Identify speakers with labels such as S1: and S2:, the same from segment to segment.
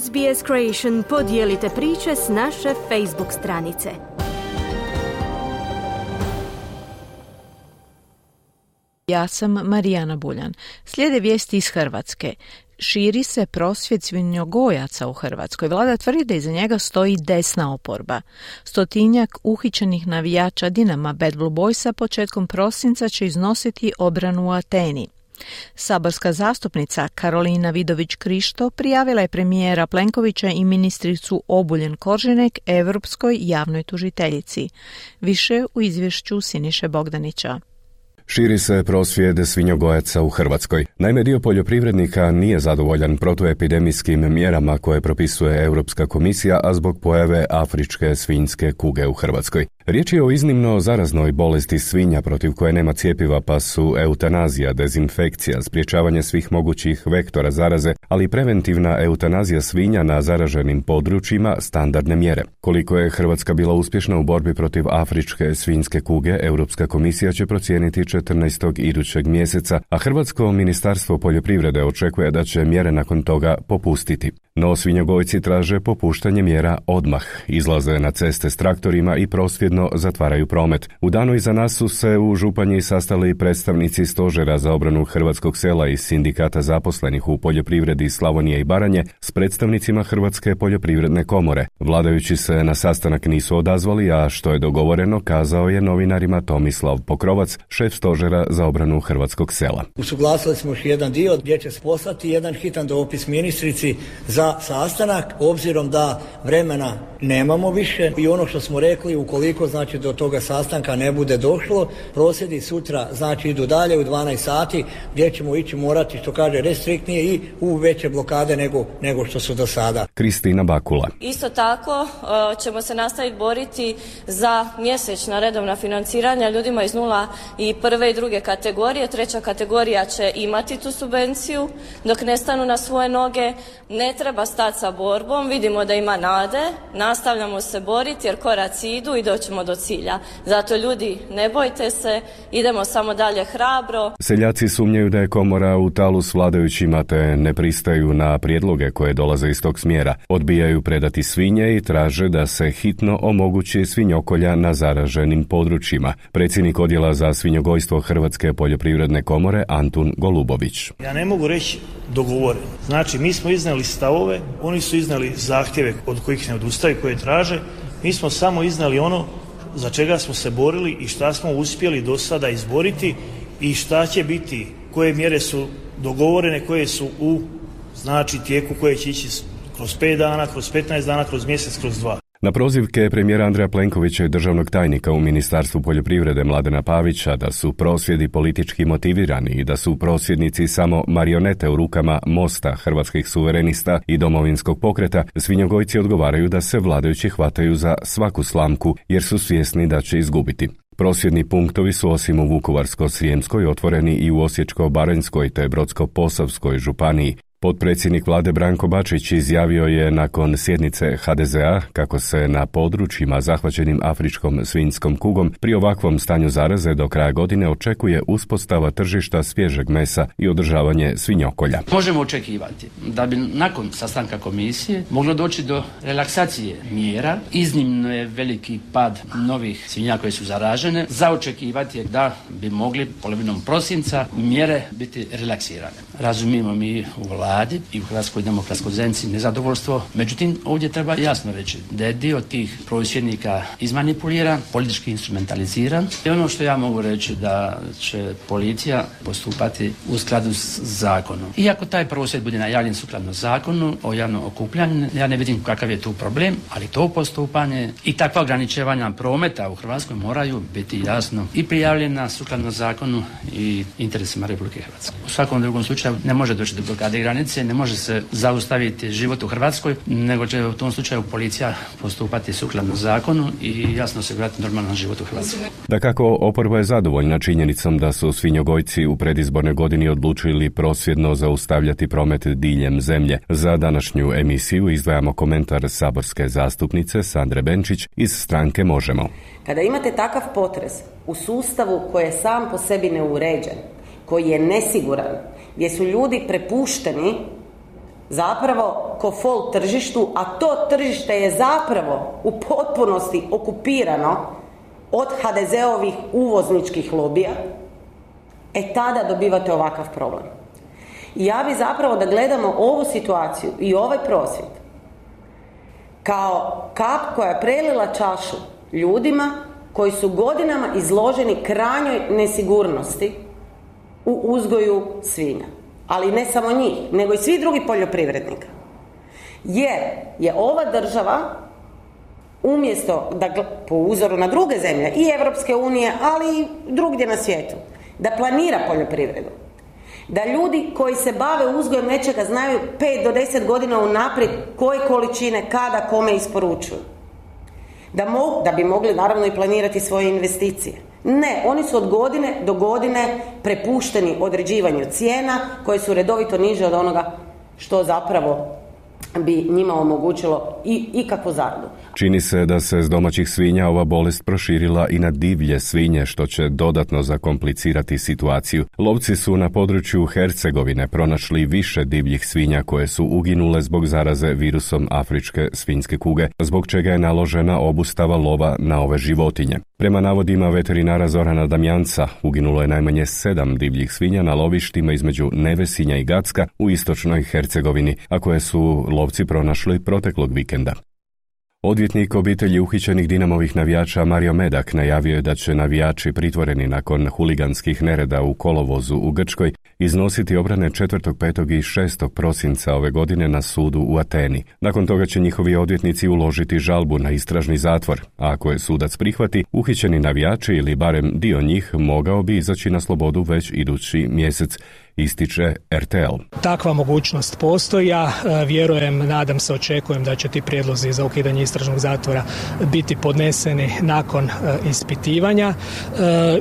S1: SBS Creation podijelite priče s naše Facebook stranice.
S2: Ja sam Marijana Buljan. Slijede vijesti iz Hrvatske. Širi se prosvjed svinjogojaca u Hrvatskoj. Vlada tvrdi da iza njega stoji desna oporba. Stotinjak uhićenih navijača Dinama Bad Blue Boysa početkom prosinca će iznositi obranu u Ateni. Saborska zastupnica Karolina Vidović-Krišto prijavila je premijera Plenkovića i ministricu Obuljen Korženek Europskoj javnoj tužiteljici. Više u izvješću Siniše Bogdanića.
S3: Širi se prosvjed svinjogojaca u Hrvatskoj. Naime, dio poljoprivrednika nije zadovoljan protuepidemijskim mjerama koje propisuje Europska komisija, a zbog pojave afričke svinjske kuge u Hrvatskoj. Riječ je o iznimno zaraznoj bolesti svinja protiv koje nema cijepiva pa su eutanazija, dezinfekcija, spriječavanje svih mogućih vektora zaraze, ali i preventivna eutanazija svinja na zaraženim područjima standardne mjere. Koliko je Hrvatska bila uspješna u borbi protiv afričke svinjske kuge, Europska komisija će procijeniti 14. idućeg mjeseca, a Hrvatsko ministarstvo poljoprivrede očekuje da će mjere nakon toga popustiti. No svinjogojci traže popuštanje mjera odmah, izlaze na ceste s traktorima i prosvjedno zatvaraju promet. U danu iza nas su se u Županji sastali predstavnici stožera za obranu hrvatskog sela i sindikata zaposlenih u poljoprivredi Slavonije i Baranje s predstavnicima Hrvatske poljoprivredne komore. Vladajući se na sastanak nisu odazvali, a što je dogovoreno kazao je novinarima Tomislav Pokrovac, šef stožera za obranu hrvatskog sela.
S4: Usuglasili smo još jedan dio gdje će poslati jedan hitan dopis ministrici za sastanak, obzirom da vremena nemamo više i ono što smo rekli, ukoliko znači do toga sastanka ne bude došlo, prosjedi sutra znači idu dalje u 12 sati gdje ćemo ići morati, što kaže, restriktnije i u veće blokade nego, nego što su do sada.
S3: Kristina Bakula.
S5: Isto tako e, ćemo se nastaviti boriti za mjesečna redovna financiranja ljudima iz nula i prve i druge kategorije. Treća kategorija će imati tu subvenciju dok ne stanu na svoje noge. Ne treba treba stati sa borbom, vidimo da ima nade, nastavljamo se boriti jer koraci idu i doćemo do cilja. Zato ljudi, ne bojte se, idemo samo dalje hrabro.
S3: Seljaci sumnjaju da je komora u talu s vladajućima te ne pristaju na prijedloge koje dolaze iz tog smjera. Odbijaju predati svinje i traže da se hitno omogući svinjokolja na zaraženim područjima. Predsjednik odjela za svinjogojstvo Hrvatske poljoprivredne komore Antun Golubović.
S6: Ja ne mogu reći dogovoreno. Znači, mi smo iznali stavove, oni su iznali zahtjeve od kojih ne odustaju, koje traže. Mi smo samo iznali ono za čega smo se borili i šta smo uspjeli do sada izboriti i šta će biti, koje mjere su dogovorene, koje su u znači tijeku koje će ići kroz 5 dana, kroz 15 dana, kroz mjesec, kroz dva.
S3: Na prozivke premijera Andreja Plenkovića i državnog tajnika u Ministarstvu poljoprivrede Mladena Pavića da su prosvjedi politički motivirani i da su prosvjednici samo marionete u rukama Mosta, Hrvatskih suverenista i domovinskog pokreta, svinjogojci odgovaraju da se vladajući hvataju za svaku slamku jer su svjesni da će izgubiti. Prosvjedni punktovi su osim u Vukovarsko-Srijemskoj otvoreni i u Osječko-Baranjskoj te Brodsko-Posavskoj županiji. Potpredsjednik vlade Branko Bačić izjavio je nakon sjednice HDZ-a kako se na područjima zahvaćenim afričkom svinjskom kugom pri ovakvom stanju zaraze do kraja godine očekuje uspostava tržišta svježeg mesa i održavanje svinjokolja.
S7: Možemo očekivati da bi nakon sastanka komisije moglo doći do relaksacije mjera. Iznimno je veliki pad novih svinja koje su zaražene. Za očekivati je da bi mogli polovinom prosinca mjere biti relaksirane. Razumijemo mi u vladi i u Hrvatskoj demokratskoj zajednici nezadovoljstvo. Međutim, ovdje treba jasno reći da je dio tih prosvjednika izmanipuliran, politički instrumentaliziran. I ono što ja mogu reći da će policija postupati u skladu s zakonom. Iako taj prosvjed bude najavljen sukladno zakonu o javnom okupljanju, ja ne vidim kakav je tu problem, ali to postupanje i takva ograničavanja prometa u Hrvatskoj moraju biti jasno i prijavljena sukladno zakonu i interesima Republike Hrvatske. U svakom drugom slučaju ne može doći do blokade granice granice ne može se zaustaviti život u Hrvatskoj, nego će u tom slučaju policija postupati sukladno zakonu i jasno osigurati normalan život u Hrvatskoj.
S3: Da kako oporba je zadovoljna činjenicom da su svinjogojci u predizbornoj godini odlučili prosvjedno zaustavljati promet diljem zemlje. Za današnju emisiju izdvajamo komentar saborske zastupnice Sandre Benčić iz stranke Možemo.
S8: Kada imate takav potres u sustavu koji je sam po sebi neuređen, koji je nesiguran, gdje su ljudi prepušteni zapravo kofol tržištu, a to tržište je zapravo u potpunosti okupirano od HDZ-ovih uvozničkih lobija, e tada dobivate ovakav problem. I ja bi zapravo da gledamo ovu situaciju i ovaj prosvjed kao kap koja je prelila čašu ljudima koji su godinama izloženi krajnjoj nesigurnosti u uzgoju svinja. Ali ne samo njih, nego i svi drugi poljoprivrednika. Jer je ova država umjesto da po uzoru na druge zemlje i Europske unije, ali i drugdje na svijetu, da planira poljoprivredu. Da ljudi koji se bave uzgojem nečega znaju 5 do 10 godina unaprijed koje količine, kada, kome isporučuju. Da, da bi mogli naravno i planirati svoje investicije. Ne, oni su od godine do godine prepušteni određivanju cijena koje su redovito niže od onoga što zapravo bi njima omogućilo i ikakvu zaradu.
S3: Čini se da se s domaćih svinja ova bolest proširila i na divlje svinje, što će dodatno zakomplicirati situaciju. Lovci su na području Hercegovine pronašli više divljih svinja koje su uginule zbog zaraze virusom afričke svinjske kuge, zbog čega je naložena obustava lova na ove životinje. Prema navodima veterinara Zorana Damjanca, uginulo je najmanje sedam divljih svinja na lovištima između Nevesinja i Gacka u istočnoj Hercegovini, a koje su lovci pronašli proteklog vikenda. Odvjetnik obitelji uhićenih Dinamovih navijača Mario Medak najavio je da će navijači pritvoreni nakon huliganskih nereda u kolovozu u Grčkoj iznositi obrane 4., 5. i 6. prosinca ove godine na sudu u Ateni. Nakon toga će njihovi odvjetnici uložiti žalbu na istražni zatvor, a ako je sudac prihvati, uhićeni navijači ili barem dio njih mogao bi izaći na slobodu već idući mjesec ističe RTL.
S9: Takva mogućnost postoji, ja e, vjerujem, nadam se, očekujem da će ti prijedlozi za ukidanje istražnog zatvora biti podneseni nakon e, ispitivanja, e,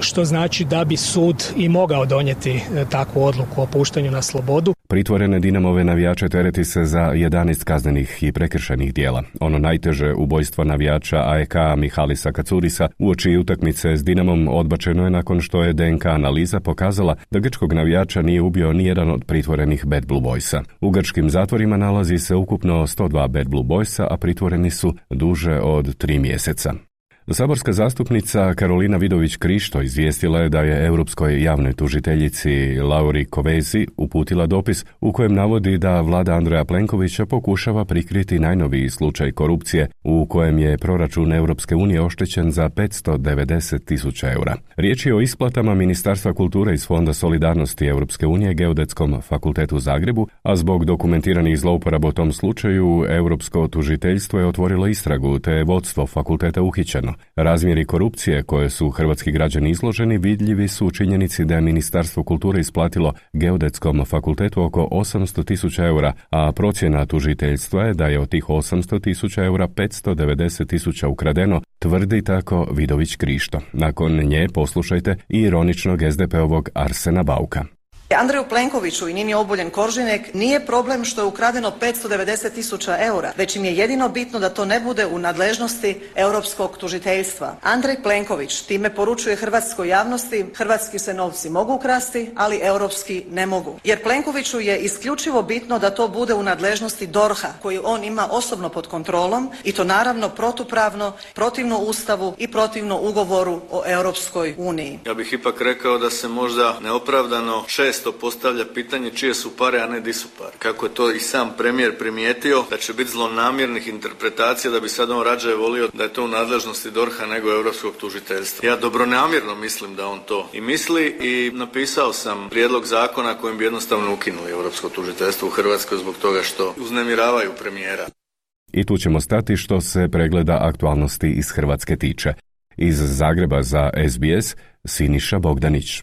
S9: što znači da bi sud i mogao donijeti takvu odluku o puštanju na slobodu.
S3: Pritvorene Dinamove navijače tereti se za 11 kaznenih i prekršajnih dijela. Ono najteže ubojstvo navijača AEK Mihalisa Kacurisa uoči utakmice s Dinamom odbačeno je nakon što je DNK analiza pokazala da grčkog navijača nije ubio nijedan od pritvorenih Bad Blue Boysa. U grčkim zatvorima nalazi se ukupno 102 Bad Blue Boysa, a pritvoreni su duže od tri mjeseca. Saborska zastupnica Karolina Vidović Krišto izvijestila je da je Europskoj javnoj tužiteljici Lauri Kovezi uputila dopis u kojem navodi da vlada Andreja Plenkovića pokušava prikriti najnoviji slučaj korupcije u kojem je proračun Europske unije oštećen za 590 tisuća eura. Riječ je o isplatama Ministarstva kulture iz Fonda solidarnosti Europske unije Geodetskom fakultetu u Zagrebu, a zbog dokumentiranih zlouporaba u tom slučaju Europsko tužiteljstvo je otvorilo istragu te je vodstvo fakulteta uhićeno. Razmjeri korupcije koje su hrvatski građani izloženi vidljivi su u činjenici da je Ministarstvo kulture isplatilo Geodetskom fakultetu oko 800 tisuća eura, a procjena tužiteljstva je da je od tih 800 tisuća eura 590 tisuća ukradeno, tvrdi tako Vidović Krišto. Nakon nje poslušajte i ironičnog SDP-ovog Arsena Bauka.
S10: Andreju Plenkoviću i Nini Obuljen Koržinek nije problem što je ukradeno 590 tisuća eura, već im je jedino bitno da to ne bude u nadležnosti europskog tužiteljstva. Andrej Plenković time poručuje hrvatskoj javnosti hrvatski se novci mogu ukrasti, ali europski ne mogu. Jer Plenkoviću je isključivo bitno da to bude u nadležnosti DORHA koju on ima osobno pod kontrolom i to naravno protupravno, protivno Ustavu i protivno ugovoru o Europskoj uniji.
S11: Ja bih ipak rekao da se možda neopravdano šest često postavlja pitanje čije su pare, a ne di su pare. Kako je to i sam premijer primijetio, da će biti zlonamjernih interpretacija da bi sad on rađe volio da je to u nadležnosti DORHA nego Europskog tužiteljstva. Ja dobronamjerno mislim da on to i misli i napisao sam prijedlog zakona kojim bi jednostavno ukinuli Europsko tužiteljstvo u Hrvatskoj zbog toga što uznemiravaju premijera.
S3: I tu ćemo stati što se pregleda aktualnosti iz Hrvatske tiče. Iz Zagreba za SBS Siniša Bogdanić.